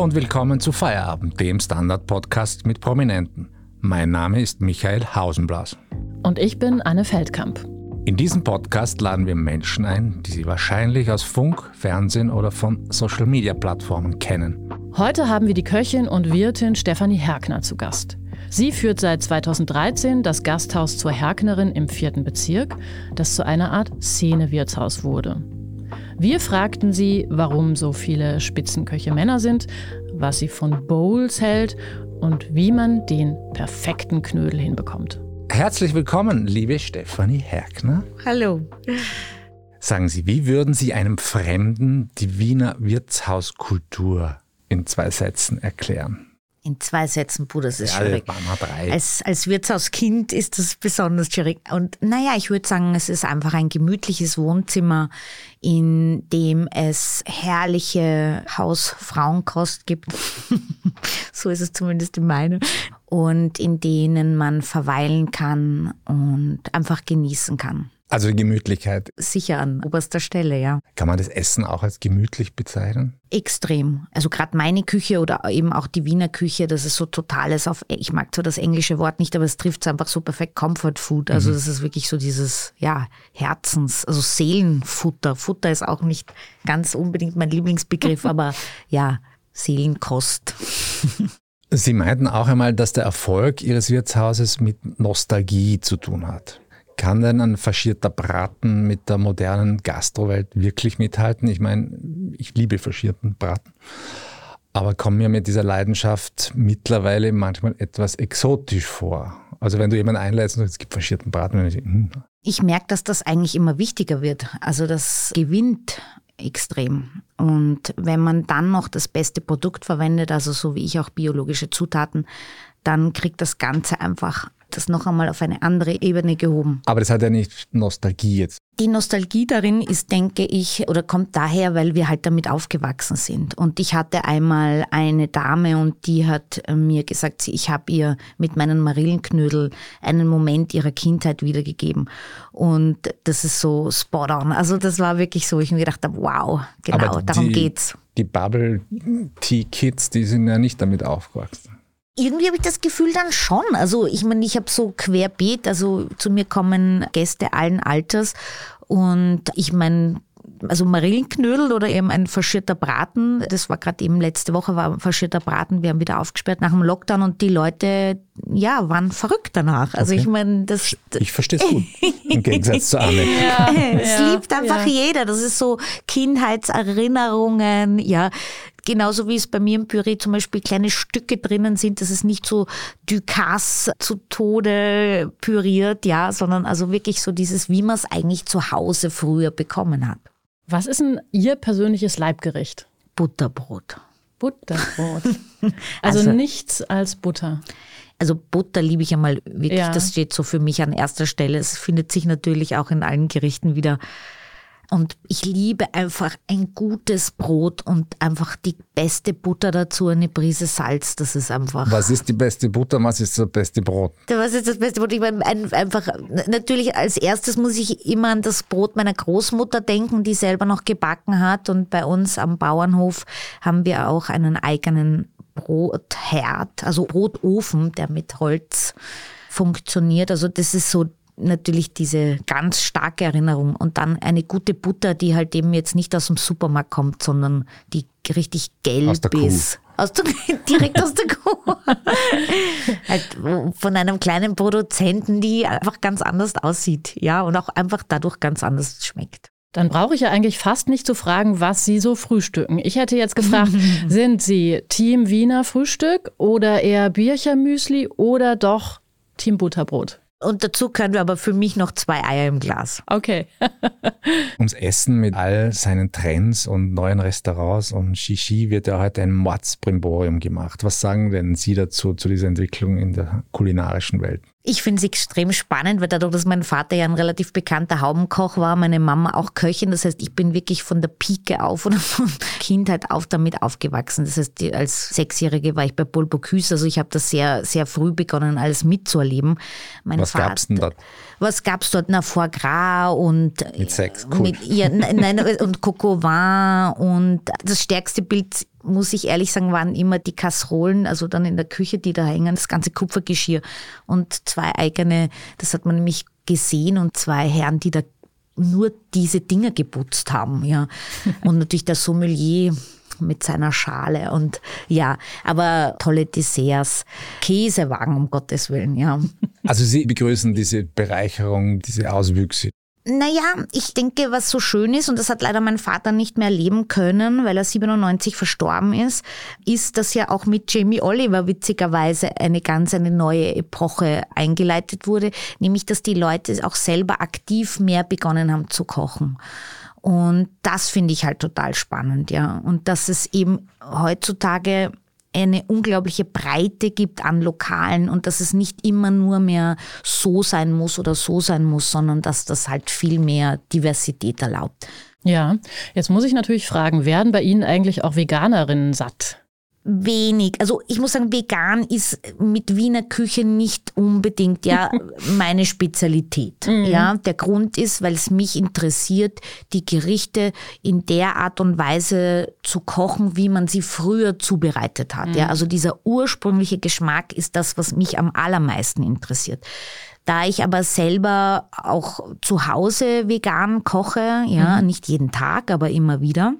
Hallo und willkommen zu Feierabend, dem Standard-Podcast mit Prominenten. Mein Name ist Michael Hausenblas. Und ich bin Anne Feldkamp. In diesem Podcast laden wir Menschen ein, die Sie wahrscheinlich aus Funk, Fernsehen oder von Social-Media-Plattformen kennen. Heute haben wir die Köchin und Wirtin Stefanie Herkner zu Gast. Sie führt seit 2013 das Gasthaus zur Herknerin im vierten Bezirk, das zu einer Art Szene-Wirtshaus wurde. Wir fragten sie, warum so viele Spitzenköche Männer sind, was sie von Bowls hält und wie man den perfekten Knödel hinbekommt. Herzlich willkommen, liebe Stefanie Herkner. Hallo. Sagen Sie, wie würden Sie einem Fremden die Wiener Wirtshauskultur in zwei Sätzen erklären? In zwei Sätzen, Bruder, das ist Ja, schwierig. wir drei. Als, als Wirtshauskind ist das besonders schwierig. Und naja, ich würde sagen, es ist einfach ein gemütliches Wohnzimmer, in dem es herrliche Hausfrauenkost gibt. so ist es zumindest in meinem. Und in denen man verweilen kann und einfach genießen kann. Also die Gemütlichkeit. Sicher an oberster Stelle, ja. Kann man das Essen auch als gemütlich bezeichnen? Extrem. Also gerade meine Küche oder eben auch die Wiener Küche, das ist so totales auf, ich mag zwar das englische Wort nicht, aber es trifft es einfach so perfekt, Comfort Food. Also das ist wirklich so dieses, ja, Herzens, also Seelenfutter. Futter ist auch nicht ganz unbedingt mein Lieblingsbegriff, aber ja, Seelenkost. Sie meinten auch einmal, dass der Erfolg Ihres Wirtshauses mit Nostalgie zu tun hat. Kann denn ein faschierter Braten mit der modernen Gastrowelt wirklich mithalten? Ich meine, ich liebe faschierten Braten. Aber kommt mir mit dieser Leidenschaft mittlerweile manchmal etwas exotisch vor. Also wenn du jemanden einlädst und sagst, es gibt faschierten Braten, ich, hm, Ich merke, dass das eigentlich immer wichtiger wird. Also das gewinnt extrem. Und wenn man dann noch das beste Produkt verwendet, also so wie ich auch biologische Zutaten, dann kriegt das Ganze einfach das noch einmal auf eine andere Ebene gehoben. aber das hat ja nicht Nostalgie jetzt. Die Nostalgie darin ist, denke ich, oder kommt daher, weil wir halt damit aufgewachsen sind. Und ich hatte einmal eine Dame und die hat äh, mir gesagt, ich habe ihr mit meinen Marillenknödel einen Moment ihrer Kindheit wiedergegeben. Und das ist so spot on. Also das war wirklich so, ich mir gedacht habe, wow, genau, aber darum die, geht's. Die Bubble Tea Kids, die sind ja nicht damit aufgewachsen. Irgendwie habe ich das Gefühl dann schon. Also ich meine, ich habe so querbeet, also zu mir kommen Gäste allen Alters und ich meine, also Marillenknödel oder eben ein faschierter Braten, das war gerade eben letzte Woche, war ein faschierter Braten, wir haben wieder aufgesperrt nach dem Lockdown und die Leute, ja, waren verrückt danach. Also Okay. ich meine, das, Ich verstehe es gut. Im Gegensatz zu Anne. es liebt einfach jeder. Das ist so Kindheitserinnerungen, ja. Genauso wie es bei mir im Püree zum Beispiel kleine Stücke drinnen sind, dass es nicht so Ducasse zu Tode püriert, ja, sondern also wirklich so dieses, wie man es eigentlich zu Hause früher bekommen hat. Was ist denn Ihr persönliches Leibgericht? Butterbrot. Butterbrot. Also, Also- nichts als Butter. Also Butter liebe ich einmal wirklich, Ja. das steht so für mich an erster Stelle. Es findet sich natürlich auch in allen Gerichten wieder. Und ich liebe einfach ein gutes Brot und einfach die beste Butter dazu, eine Prise Salz. Das ist einfach. Was ist die beste Butter, was ist das beste Brot? Was ist das beste Brot? Ich meine, ein, einfach, natürlich als erstes muss ich immer an das Brot meiner Großmutter denken, die selber noch gebacken hat. Und bei uns am Bauernhof haben wir auch einen eigenen Brotherd, also Brotofen, der mit Holz funktioniert. Also das ist so natürlich diese ganz starke Erinnerung. Und dann eine gute Butter, die halt eben jetzt nicht aus dem Supermarkt kommt, sondern die richtig gelb Aus der Kuh. ist. Aus der, direkt aus der Kuh. halt von einem kleinen Produzenten, die einfach ganz anders aussieht, ja, und auch einfach dadurch ganz anders schmeckt. Dann brauche ich ja eigentlich fast nicht zu fragen, was Sie so frühstücken. Ich hätte jetzt gefragt, sind Sie Team Wiener Frühstück oder eher Birchermüsli oder doch Team Butterbrot? Und dazu können wir aber für mich noch zwei Eier im Glas. Okay. Ums Essen mit all seinen Trends und neuen Restaurants und Shishi wird ja heute ein Mordsbrimborium gemacht. Was sagen denn Sie dazu, zu dieser Entwicklung in der kulinarischen Welt? Ich finde es extrem spannend, weil dadurch, dass mein Vater ja ein relativ bekannter Haubenkoch war, meine Mama auch Köchin. Das heißt, ich bin wirklich von der Pike auf oder von Kindheit auf damit aufgewachsen. Das heißt, als Sechsjährige war ich bei Paul Bocuse. Also ich habe das sehr, sehr früh begonnen, alles mitzuerleben. Mein Was gab's denn dort? Was gab's dort? Na, Foie Gras und Mit Sex, cool. mit, ja, nein, und Coco Vin und das stärkste Bild muss ich ehrlich sagen, waren immer die Kasserolen, also dann in der Küche, die da hängen, das ganze Kupfergeschirr und zwei eigene, das hat man nämlich gesehen und zwei Herren, die da nur diese Dinge geputzt haben, ja. Und natürlich der Sommelier mit seiner Schale und ja, aber tolle Desserts, Käsewagen um Gottes Willen, ja. Also Sie begrüßen diese Bereicherung, diese Auswüchse. Naja, ich denke, was so schön ist, und das hat leider mein Vater nicht mehr erleben können, weil er 97 verstorben ist, ist, dass ja auch mit Jamie Oliver witzigerweise eine ganz eine neue Epoche eingeleitet wurde, nämlich dass die Leute auch selber aktiv mehr begonnen haben zu kochen. Und das finde ich halt total spannend, ja. Und dass es eben heutzutage eine unglaubliche Breite gibt an Lokalen und dass es nicht immer nur mehr so sein muss oder so sein muss, sondern dass das halt viel mehr Diversität erlaubt. Ja, jetzt muss ich natürlich fragen, werden bei Ihnen eigentlich auch Veganerinnen satt? Wenig. Also ich muss sagen, vegan ist mit Wiener Küche nicht unbedingt ja meine Spezialität. Mhm. Ja, der Grund ist, weil es mich interessiert, die Gerichte in der Art und Weise zu kochen, wie man sie früher zubereitet hat. Mhm. Ja, also dieser ursprüngliche Geschmack ist das, was mich am allermeisten interessiert. Da ich aber selber auch zu Hause vegan koche, ja, mhm. nicht jeden Tag, aber immer wieder,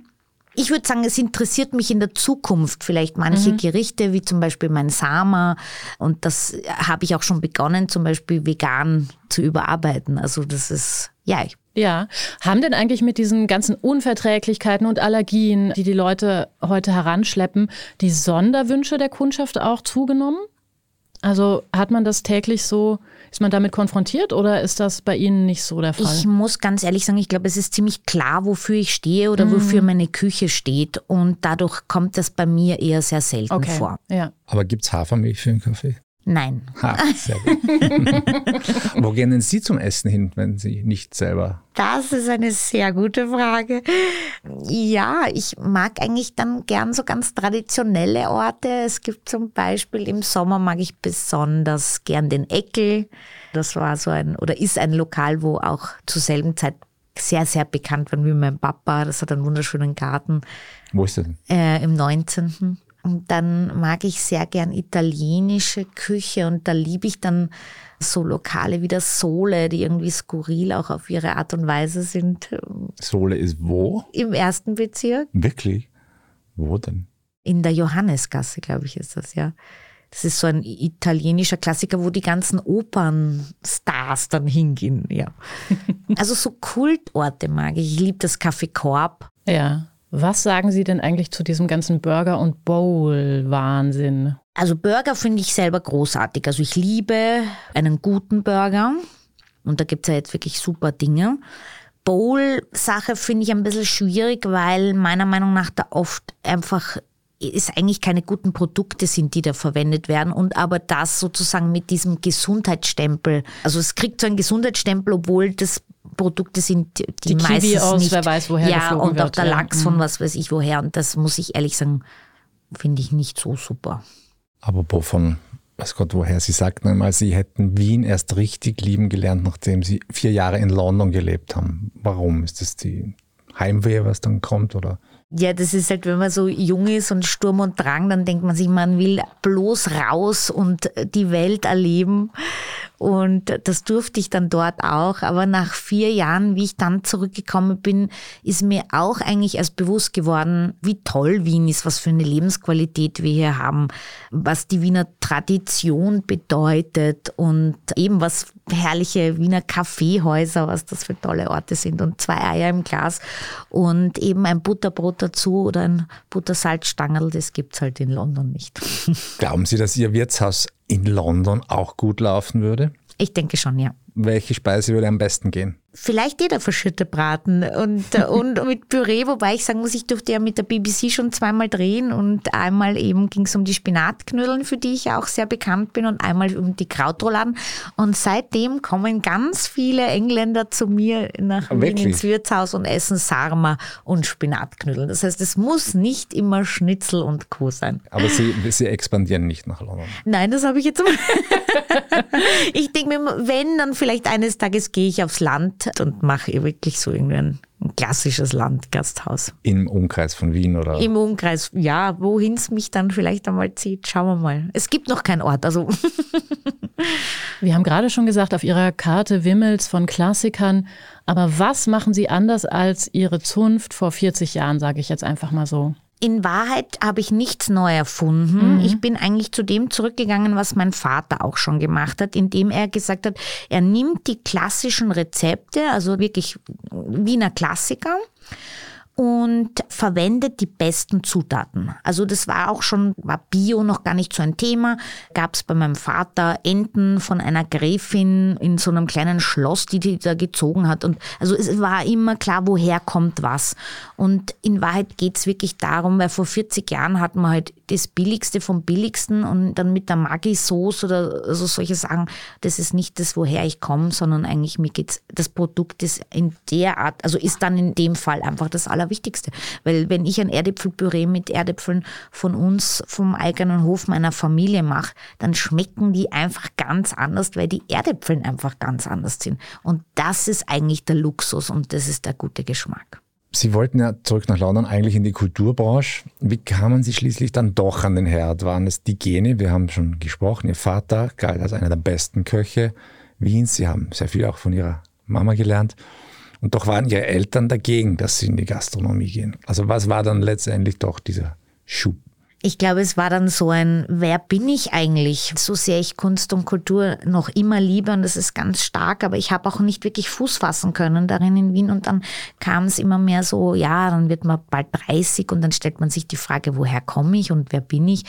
ich würde sagen, es interessiert mich in der Zukunft vielleicht manche mhm. Gerichte, wie zum Beispiel mein Sama. Und das habe ich auch schon begonnen, zum Beispiel vegan zu überarbeiten. Also das ist, ja. Ja. Haben denn eigentlich mit diesen ganzen Unverträglichkeiten und Allergien, die die Leute heute heranschleppen, die Sonderwünsche der Kundschaft auch zugenommen? Also hat man das täglich so, ist man damit konfrontiert oder ist das bei Ihnen nicht so der Fall? Ich muss ganz ehrlich sagen, ich glaube, es ist ziemlich klar, wofür ich stehe oder mhm. wofür meine Küche steht und dadurch kommt das bei mir eher sehr selten okay. vor. Ja. Aber gibt es Hafermilch für einen Kaffee? Nein. Ha. Wo gehen denn Sie zum Essen hin, wenn Sie nicht selber? Das ist eine sehr gute Frage. Ja, ich mag eigentlich dann gern so ganz traditionelle Orte. Es gibt zum Beispiel im Sommer mag ich besonders gern den Eckel. Das war so ein oder ist ein Lokal, wo auch zur selben Zeit sehr, sehr bekannt war wie mein Papa. Das hat einen wunderschönen Garten. Wo ist das denn? Äh, Im 19. Und dann mag ich sehr gern italienische Küche und da liebe ich dann so Lokale wie das Sole, die irgendwie skurril auch auf ihre Art und Weise sind. Sole ist wo? Im ersten Bezirk. Wirklich? Wo denn? In der Johannesgasse, glaube ich, ist das, ja. Das ist so ein italienischer Klassiker, wo die ganzen Opernstars dann hingehen, ja. Also so Kultorte mag ich. Ich liebe das Café Korb. Ja. Was sagen Sie denn eigentlich zu diesem ganzen Burger- und Bowl-Wahnsinn? Also Burger finde ich selber großartig. Also ich liebe einen guten Burger und da gibt es ja jetzt wirklich super Dinge. Bowl-Sache finde ich ein bisschen schwierig, weil meiner Meinung nach da oft einfach es eigentlich keine guten Produkte sind, die da verwendet werden und aber das sozusagen mit diesem Gesundheitsstempel. Also es kriegt so einen Gesundheitsstempel, obwohl das Produkte sind, die, die meistens Kiwi aus, nicht, wer weiß, woher ja, und wird, auch der Lachs ja. von mhm. was weiß ich woher. Und das muss ich ehrlich sagen, finde ich nicht so super. Aber von, weiß Gott, woher? Sie sagten einmal, Sie hätten Wien erst richtig lieben gelernt, nachdem Sie vier Jahre in London gelebt haben. Warum? Ist das die Heimweh, was dann kommt, oder? Ja, das ist halt, wenn man so jung ist und Sturm und Drang, dann denkt man sich, man will bloß raus und die Welt erleben. Und das durfte ich dann dort auch. Aber nach vier Jahren, wie ich dann zurückgekommen bin, ist mir auch eigentlich erst bewusst geworden, wie toll Wien ist, was für eine Lebensqualität wir hier haben, was die Wiener Tradition bedeutet und eben was herrliche Wiener Kaffeehäuser, was das für tolle Orte sind und zwei Eier im Glas und eben ein Butterbrot dazu oder ein Buttersalzstangerl, das gibt's halt in London nicht. Glauben Sie, dass Ihr Wirtshaus in London auch gut laufen würde? Ich denke schon, ja. Welche Speise würde am besten gehen? Vielleicht jeder verschütte Braten und, äh, und mit Püree, wobei ich sagen muss, ich durfte ja mit der BBC schon zweimal drehen und einmal eben ging es um die Spinatknödeln, für die ich ja auch sehr bekannt bin und einmal um die Krautrouladen und seitdem kommen ganz viele Engländer zu mir nach Wien ins Wirtshaus und essen Sarma und Spinatknödeln. Das heißt, es muss nicht immer Schnitzel und Co. sein. Aber Sie, Sie expandieren nicht nach London? Nein, das habe ich jetzt. ich denke mir, wenn, dann vielleicht eines Tages gehe ich aufs Land Und mache wirklich so irgendwie ein, ein klassisches Landgasthaus. Im Umkreis von Wien oder? Im Umkreis, ja, wohin es mich dann vielleicht einmal zieht, schauen wir mal. Es gibt noch keinen Ort, also. Wir haben gerade schon gesagt, auf Ihrer Karte wimmelt's von Klassikern. Aber was machen Sie anders als Ihre Zunft vor 40 Jahren, sage ich jetzt einfach mal so? In Wahrheit habe ich nichts neu erfunden. Mhm. Ich bin eigentlich zu dem zurückgegangen, was mein Vater auch schon gemacht hat, indem er gesagt hat, er nimmt die klassischen Rezepte, also wirklich Wiener Klassiker, und verwendet die besten Zutaten. Also das war auch schon, war Bio noch gar nicht so ein Thema. Gab es bei meinem Vater Enten von einer Gräfin in so einem kleinen Schloss, die die da gezogen hat. Und also es war immer klar, woher kommt was. Und in Wahrheit geht's wirklich darum, weil vor 40 Jahren hatten wir halt das Billigste vom Billigsten und dann mit der Maggi-Sauce oder also solche Sachen, das ist nicht das, woher ich komme, sondern eigentlich mir geht's, das Produkt ist in der Art, also ist dann in dem Fall einfach das Allerwichtigste. Weil wenn ich ein Erdäpfelpüree mit Erdäpfeln von uns, vom eigenen Hof meiner Familie mache, dann schmecken die einfach ganz anders, weil die Erdäpfeln einfach ganz anders sind. Und das ist eigentlich der Luxus und das ist der gute Geschmack. Sie wollten ja zurück nach London, eigentlich in die Kulturbranche. Wie kamen Sie schließlich dann doch an den Herd? Waren es die Gene? Wir haben schon gesprochen. Ihr Vater galt als einer der besten Köche Wiens. Sie haben sehr viel auch von Ihrer Mama gelernt. Und doch waren Ihre Eltern dagegen, dass Sie in die Gastronomie gehen. Also was war dann letztendlich doch dieser Schub? Ich glaube, es war dann so ein, wer bin ich eigentlich? So sehr ich Kunst und Kultur noch immer liebe und das ist ganz stark, aber ich habe auch nicht wirklich Fuß fassen können darin in Wien und dann kam es immer mehr so, ja, dann wird man bald 30 und dann stellt man sich die Frage, woher komme ich und wer bin ich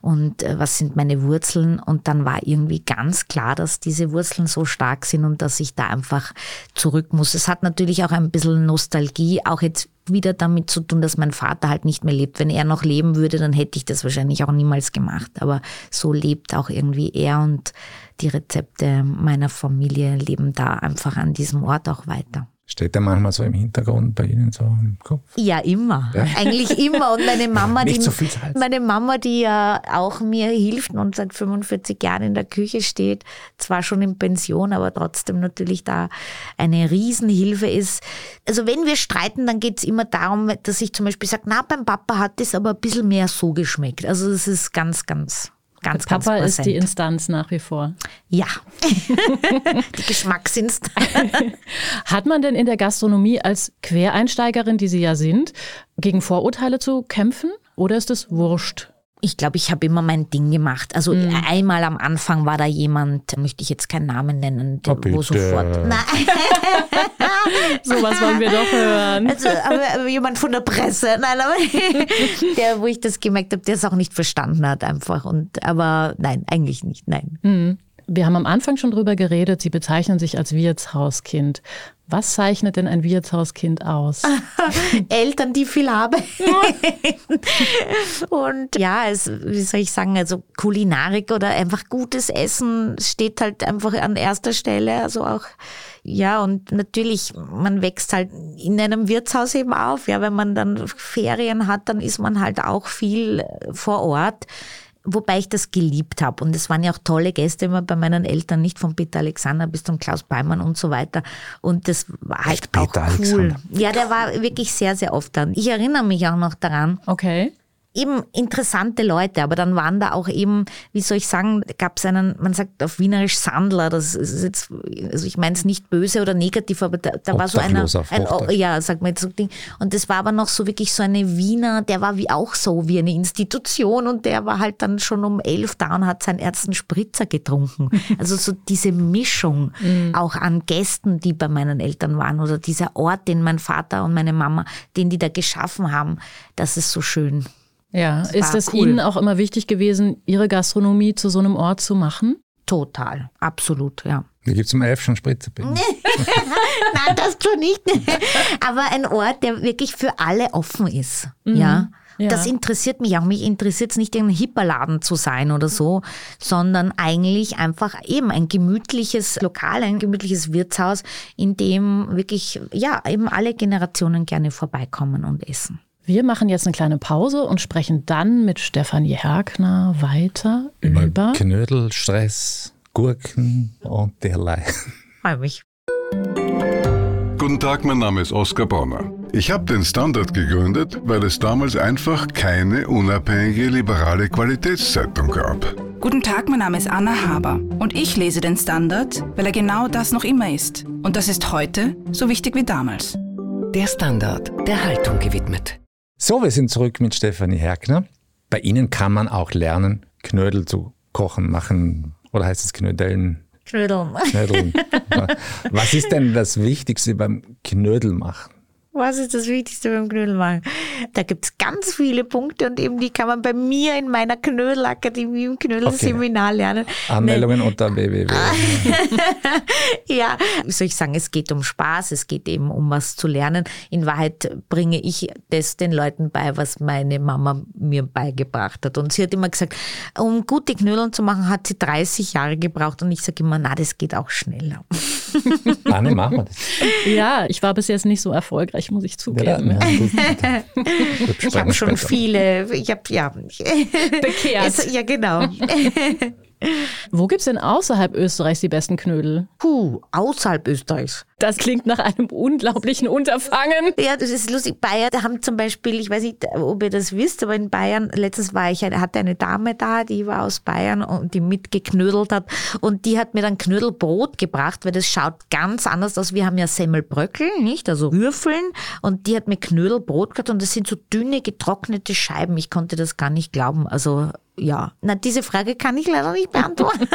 und äh, was sind meine Wurzeln und dann war irgendwie ganz klar, dass diese Wurzeln so stark sind und dass ich da einfach zurück muss. Es hat natürlich auch ein bisschen Nostalgie, auch jetzt wieder damit zu tun, dass mein Vater halt nicht mehr lebt. Wenn er noch leben würde, dann hätte ich das wahrscheinlich auch niemals gemacht. Aber so lebt auch irgendwie er und die Rezepte meiner Familie leben da einfach an diesem Ort auch weiter. Steht der manchmal so im Hintergrund bei Ihnen so im Kopf? Ja, immer. Ja? Eigentlich immer. Und meine Mama, Nicht die, so meine Mama, die ja auch mir hilft und seit 45 Jahren in der Küche steht, zwar schon in Pension, aber trotzdem natürlich da eine Riesenhilfe ist. Also wenn wir streiten, dann geht es immer darum, dass ich zum Beispiel sage, na, beim Papa hat es aber ein bisschen mehr so geschmeckt. Also es ist ganz, ganz Ganz, Papa ganz ist die Instanz nach wie vor. Ja, die Geschmacksinstanz. Hat man denn in der Gastronomie als Quereinsteigerin, die Sie ja sind, gegen Vorurteile zu kämpfen? Oder ist es wurscht? Ich glaube, ich habe immer mein Ding gemacht. Also mhm. einmal am Anfang war da jemand, möchte ich jetzt keinen Namen nennen, der, wo sofort. Nein. so was wollen wir doch hören. Also, aber, aber, jemand von der Presse, nein, aber der, wo ich das gemerkt habe, der es auch nicht verstanden hat einfach. Und aber nein, eigentlich nicht, nein. Mhm. Wir haben am Anfang schon drüber geredet, Sie bezeichnen sich als Wirtshauskind. Was zeichnet denn ein Wirtshauskind aus? Eltern, die viel haben. und ja, es, wie soll ich sagen, also Kulinarik oder einfach gutes Essen steht halt einfach an erster Stelle. Also auch, ja, und natürlich, man wächst halt in einem Wirtshaus eben auf. Ja, wenn man dann Ferien hat, dann ist man halt auch viel vor Ort. Wobei ich das geliebt habe. Und es waren ja auch tolle Gäste immer bei meinen Eltern, nicht von Peter Alexander bis zum Klaus Beimann und so weiter. Und das war halt Echt, auch Peter cool. Alexander. Ja, der war wirklich sehr, sehr oft dann. Ich erinnere mich auch noch daran. Okay eben interessante Leute, aber dann waren da auch eben, wie soll ich sagen, gab es einen, man sagt auf Wienerisch Sandler, das ist jetzt, also ich meine es nicht böse oder negativ, aber da, da war so einer, ein, ja, sagt man jetzt so Ding, und das war aber noch so wirklich so eine Wiener, der war wie auch so wie eine Institution und der war halt dann schon um elf da und hat seinen ersten Spritzer getrunken. Also so diese Mischung mhm. auch an Gästen, die bei meinen Eltern waren oder dieser Ort, den mein Vater und meine Mama, den die da geschaffen haben, das ist so schön. Ja, das ist es cool. Ihnen auch immer wichtig gewesen, Ihre Gastronomie zu so einem Ort zu machen? Total, absolut, ja. Da gibt es um elf schon Spritzer. Nein, das schon nicht. Aber ein Ort, der wirklich für alle offen ist. Mhm. Ja. Ja. Das interessiert mich auch. Mich interessiert es nicht, ein Hipperladen zu sein oder so, sondern eigentlich einfach eben ein gemütliches Lokal, ein gemütliches Wirtshaus, in dem wirklich, ja, eben alle Generationen gerne vorbeikommen und essen. Wir machen jetzt eine kleine Pause und sprechen dann mit Stefanie Herkner weiter über, über Knödel, Stress, Gurken und derlei. Freue mich. Guten Tag, mein Name ist Oskar Bronner. Ich habe den Standard gegründet, weil es damals einfach keine unabhängige liberale Qualitätszeitung gab. Guten Tag, mein Name ist Anna Haber und ich lese den Standard, weil er genau das noch immer ist. Und das ist heute so wichtig wie damals. Der Standard, der Haltung gewidmet. So, wir sind zurück mit Stefanie Herkner. Bei Ihnen kann man auch lernen, Knödel zu kochen, machen, oder heißt es Knödeln? Knödeln. Knödeln. Was ist denn das Wichtigste beim Knödel machen? Was ist das Wichtigste beim Knödelmachen? Da gibt es ganz viele Punkte und eben die kann man bei mir in meiner Knödelakademie im Knödelseminar okay. lernen. Anmeldungen nee. unter www. ja, wie soll ich sagen, es geht um Spaß, es geht eben um was zu lernen. In Wahrheit bringe ich das den Leuten bei, was meine Mama mir beigebracht hat. Und sie hat immer gesagt, um gute Knödeln zu machen, hat sie 30 Jahre gebraucht. Und ich sage immer, na, das geht auch schneller. Anne, machen wir das. Ja, ich war bis jetzt nicht so erfolgreich ich, muss ich zugeben. Ja, ja, ich habe schon viele, ich habe ja. Bekehrt. Ja, genau. Wo gibt es denn außerhalb Österreichs die besten Knödel? Puh, außerhalb Österreichs. Das klingt nach einem unglaublichen Unterfangen. Ja, das ist lustig. Bayern haben zum Beispiel, ich weiß nicht, ob ihr das wisst, aber in Bayern, letztes war ich, hatte eine Dame da, die war aus Bayern und die mitgeknödelt hat. Und die hat mir dann Knödelbrot gebracht, weil das schaut ganz anders aus. Wir haben ja Semmelbröckel, nicht? Also Würfeln. Und die hat mir Knödelbrot gehabt und das sind so dünne, getrocknete Scheiben. Ich konnte das gar nicht glauben. Also ja, na, diese Frage kann ich leider nicht beantworten.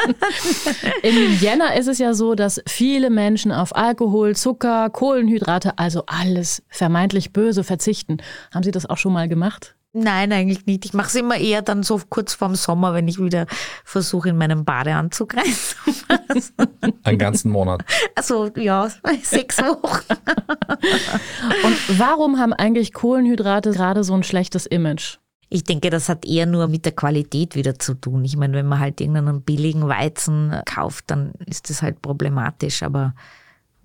In Jänner ist es ja so, dass viele Menschen auf Alkohol, Zucker, Kohlenhydrate, also alles vermeintlich Böse verzichten. Haben Sie das auch schon mal gemacht? Nein, eigentlich nicht. Ich mache es immer eher dann so kurz vorm Sommer, wenn ich wieder versuche, in meinem Badeanzug reinzupassen. Einen ganzen Monat. Also ja, sechs Wochen. Und warum haben eigentlich Kohlenhydrate gerade so ein schlechtes Image? Ich denke, das hat eher nur mit der Qualität wieder zu tun. Ich meine, wenn man halt irgendeinen billigen Weizen kauft, dann ist das halt problematisch. Aber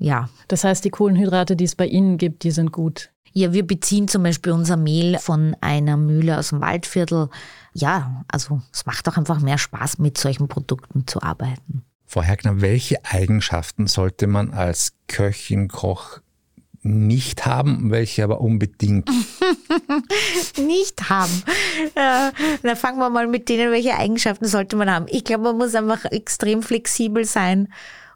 ja. Das heißt, die Kohlenhydrate, die es bei Ihnen gibt, die sind gut. Ja, wir beziehen zum Beispiel unser Mehl von einer Mühle aus dem Waldviertel. Ja, also es macht auch einfach mehr Spaß, mit solchen Produkten zu arbeiten. Frau Herkner, welche Eigenschaften sollte man als Köchin, Koch nicht haben, welche aber unbedingt nicht haben. Äh, dann fangen wir mal mit denen, welche Eigenschaften sollte man haben. Ich glaube, man muss einfach extrem flexibel sein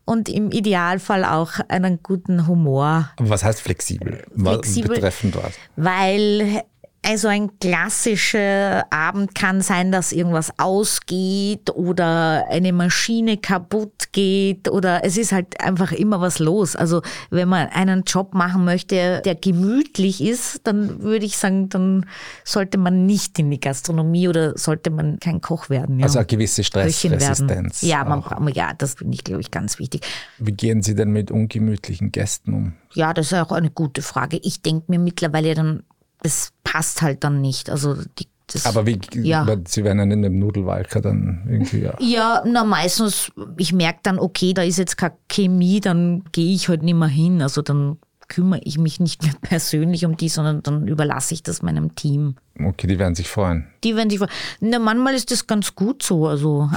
und im Idealfall auch einen guten Humor. Aber was heißt flexibel? flexibel betreffend was? Weil also ein klassischer Abend kann sein, dass irgendwas ausgeht oder eine Maschine kaputt geht oder es ist halt einfach immer was los. Also wenn man einen Job machen möchte, der gemütlich ist, dann würde ich sagen, dann sollte man nicht in die Gastronomie oder sollte man kein Koch werden. Ja. Also eine gewisse Stressresistenz. Ja, man ja, das finde ich, glaube ich, ganz wichtig. Wie gehen Sie denn mit ungemütlichen Gästen um? Ja, das ist auch eine gute Frage. Ich denke mir mittlerweile dann das passt halt dann nicht. Also die, das, aber wie, ja. Sie werden dann in dem Nudelwalker dann irgendwie, ja. Ja, na meistens, ich merke dann, okay, da ist jetzt keine Chemie, dann gehe ich halt nicht mehr hin. Also dann kümmere ich mich nicht mehr persönlich um die, sondern dann überlasse ich das meinem Team. Okay, die werden sich freuen. Die werden sich freuen. Na, manchmal ist das ganz gut so. Also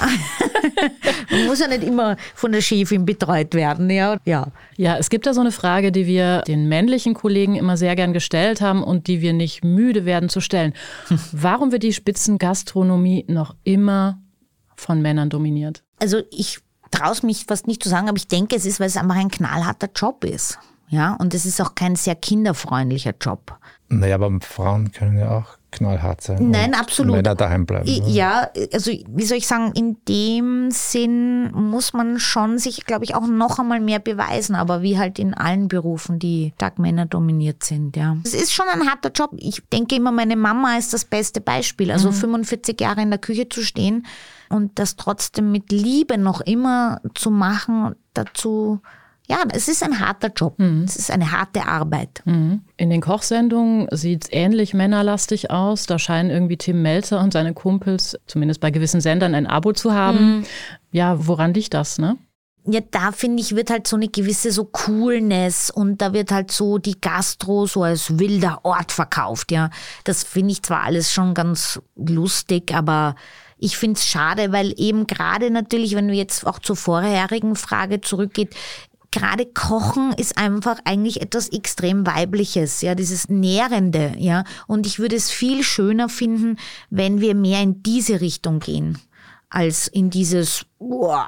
man muss ja nicht immer von der Chefin betreut werden. Ja. ja. Ja, es gibt da so eine Frage, die wir den männlichen Kollegen immer sehr gern gestellt haben und die wir nicht müde werden zu stellen. Warum wird die Spitzengastronomie noch immer von Männern dominiert? Also ich traue es mich fast nicht zu sagen, aber ich denke, es ist, weil es einfach ein knallharter Job ist. Ja, und es ist auch kein sehr kinderfreundlicher Job. Naja, aber Frauen können ja auch knallhart sein. Nein, absolut. Männer daheim bleiben. Ja, also wie soll ich sagen, in dem Sinn muss man schon sich, glaube ich, auch noch einmal mehr beweisen, aber wie halt in allen Berufen, die stark Männer dominiert sind, ja. Es ist schon ein harter Job. Ich denke immer, meine Mama ist das beste Beispiel. Also mhm. 45 Jahre in der Küche zu stehen und das trotzdem mit Liebe noch immer zu machen, dazu ja, es ist ein harter Job. Mhm. Es ist eine harte Arbeit. Mhm. In den Kochsendungen sieht es ähnlich männerlastig aus. Da scheinen irgendwie Tim Melzer und seine Kumpels, zumindest bei gewissen Sendern, ein Abo zu haben. Mhm. Ja, woran liegt das, ne? Ja, da finde ich, wird halt so eine gewisse so Coolness und da wird halt so die Gastro so als wilder Ort verkauft, ja. Das finde ich zwar alles schon ganz lustig, aber ich finde es schade, weil eben gerade natürlich, wenn du jetzt auch zur vorherigen Frage zurückgeht, gerade Kochen ist einfach eigentlich etwas extrem Weibliches, ja, dieses Nährende, ja. Und ich würde es viel schöner finden, wenn wir mehr in diese Richtung gehen als in dieses boah,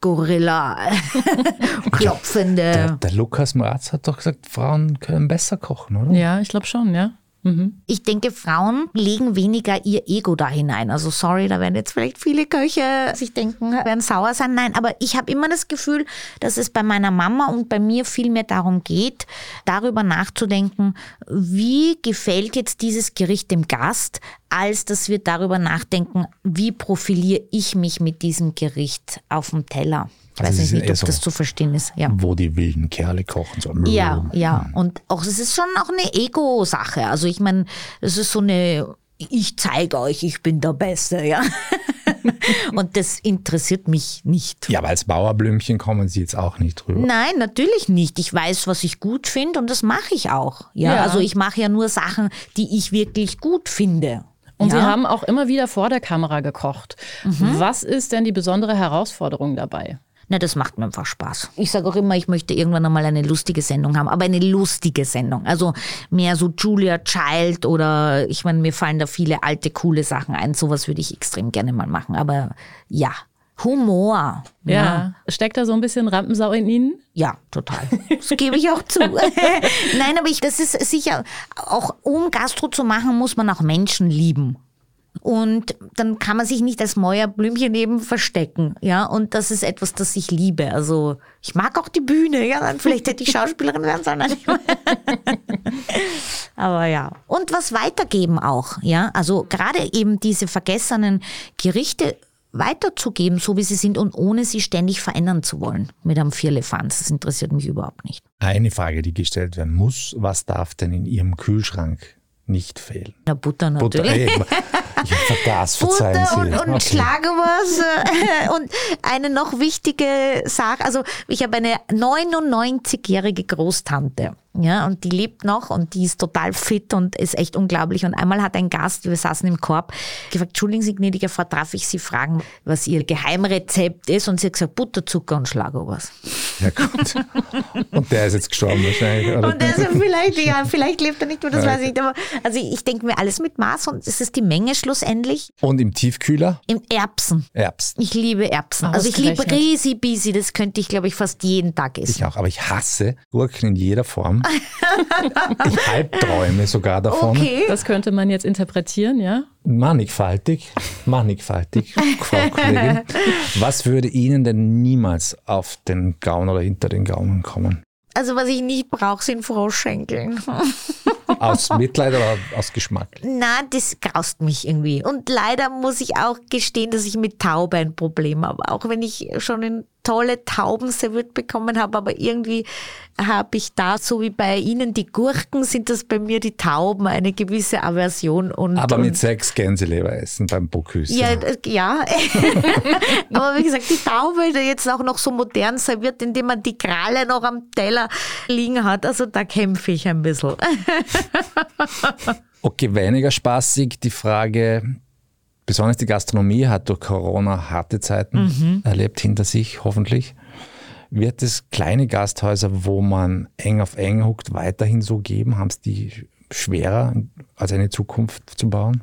Gorilla klopfende. Der, der Lukas Moratz hat doch gesagt, Frauen können besser kochen, oder? Ja, ich glaube schon, ja. Mhm. Ich denke, Frauen legen weniger ihr Ego da hinein. Also sorry, da werden jetzt vielleicht viele Köche sich denken, werden sauer sein. Nein, aber ich habe immer das Gefühl, dass es bei meiner Mama und bei mir viel mehr darum geht, darüber nachzudenken, wie gefällt jetzt dieses Gericht dem Gast, als dass wir darüber nachdenken, wie profiliere ich mich mit diesem Gericht auf dem Teller. Ich Also weiß nicht, eher ob so- das zu verstehen ist. Ja. Wo die wilden Kerle kochen. So. Ja, ja. Und auch es ist schon auch eine Ego-Sache. Also ich meine, es ist so eine, ich zeige euch, ich bin der Beste, ja. Und das interessiert mich nicht. Ja, aber als Bauerblümchen kommen Sie jetzt auch nicht drüber. Nein, natürlich nicht. Ich weiß, was ich gut finde und das mache ich auch. Ja, Ja. also ich mache ja nur Sachen, die ich wirklich gut finde. Und ja? Sie haben auch immer wieder vor der Kamera gekocht. Mhm. Was ist denn die besondere Herausforderung dabei? Na, das macht mir einfach Spaß. Ich sage auch immer, ich möchte irgendwann einmal eine lustige Sendung haben, aber eine lustige Sendung. Also mehr so Julia Child oder ich meine, mir fallen da viele alte, coole Sachen ein. Sowas würde ich extrem gerne mal machen. Aber ja, Humor. Ja, Steckt da so ein bisschen Rampensau in Ihnen? ja total. Das gebe ich auch zu. Nein, aber ich, das ist sicher, auch um Gastro zu machen, muss man auch Menschen lieben. Und dann kann man sich nicht als Mäuerblümchen eben verstecken, ja. Und das ist etwas, das ich liebe. Also ich mag auch die Bühne, ja. Dann vielleicht hätte ich Schauspielerin werden sollen. Aber ja. Und was weitergeben auch, ja. Also gerade eben diese vergessenen Gerichte weiterzugeben, so wie sie sind und ohne sie ständig verändern zu wollen. Mit einem Vierlefanz. Das interessiert mich überhaupt nicht. Eine Frage, die gestellt werden muss, was darf denn in Ihrem Kühlschrank nicht fehlen? Na, Butter Butter, natürlich. ey, ich vergaß, verzeihen Butter Sie. und, und Okay. Schlagobers äh, und eine noch wichtige Sache. Also ich habe eine 99-jährige Großtante. Ja, und die lebt noch und die ist total fit und ist echt unglaublich. Und einmal hat ein Gast, wir saßen im Korb, gefragt, Entschuldigen Sie, gnädiger Frau, darf ich Sie fragen, was Ihr Geheimrezept ist? Und sie hat gesagt, Butter, Zucker und Schlagobers. Ja, gut. Und der ist jetzt gestorben wahrscheinlich. Oder? Und also vielleicht, ja, vielleicht lebt er nicht mehr, das weiß ich nicht. Aber also ich denke mir alles mit Maß und es ist die Menge schlussendlich. Und im Tiefkühler Im Erbsen. Erbsen. Ich liebe Erbsen. Also ich liebe. Risi Bisi, das könnte ich, glaube ich, fast jeden Tag essen. Ich auch, aber ich hasse Gurken in jeder Form. ich halbträume sogar davon. Okay. Das könnte man jetzt interpretieren, ja? Mannigfaltig, mannigfaltig, Frau Kollegin. Was würde Ihnen denn niemals auf den Gaumen oder hinter den Gaumen kommen? Also was ich nicht brauche, sind Froschschenkeln. Aus Mitleid oder aus Geschmack? Na, das graust mich irgendwie. Und leider muss ich auch gestehen, dass ich mit Taube ein Problem habe. Auch wenn ich schon eine tolle Tauben serviert bekommen habe, aber irgendwie habe ich da, so wie bei Ihnen die Gurken, sind das bei mir die Tauben, eine gewisse Aversion. Und, Aber und mit sechs Gänseleber essen beim Bocuse. Ja, äh, ja. aber wie gesagt, die Taube, die jetzt auch noch so modern serviert, indem man die Kralle noch am Teller liegen hat. Also da kämpfe ich ein bisschen. Okay, weniger spaßig die Frage, besonders die Gastronomie hat durch Corona harte Zeiten erlebt hinter sich, hoffentlich. Wird es kleine Gasthäuser, wo man eng auf eng huckt, weiterhin so geben? Haben es die schwerer, als eine Zukunft zu bauen?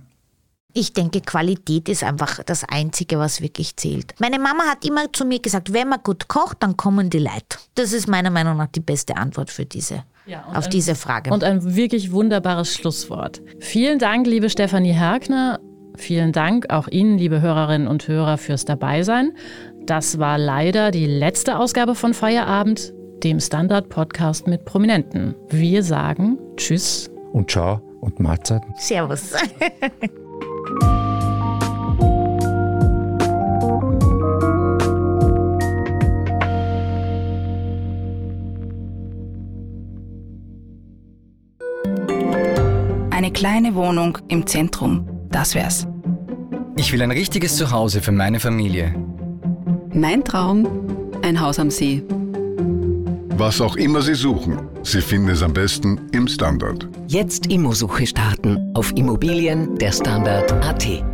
Ich denke, Qualität ist einfach das Einzige, was wirklich zählt. Meine Mama hat immer zu mir gesagt, wenn man gut kocht, dann kommen die Leute. Das ist meiner Meinung nach die beste Antwort für diese, Ja, auf ein- diese Frage. Und ein wirklich wunderbares Schlusswort. Vielen Dank, liebe Stefanie Herkner. Vielen Dank auch Ihnen, liebe Hörerinnen und Hörer, fürs Dabeisein. Das war leider die letzte Ausgabe von Feierabend, dem Standard-Podcast mit Prominenten. Wir sagen Tschüss. Und ciao und Mahlzeit. Servus. Eine kleine Wohnung im Zentrum, das wär's. Ich will ein richtiges Zuhause für meine Familie. Mein Traum, ein Haus am See. Was auch immer Sie suchen, Sie finden es am besten im Standard. Jetzt Immosuche starten auf Immobilien der Standard.at.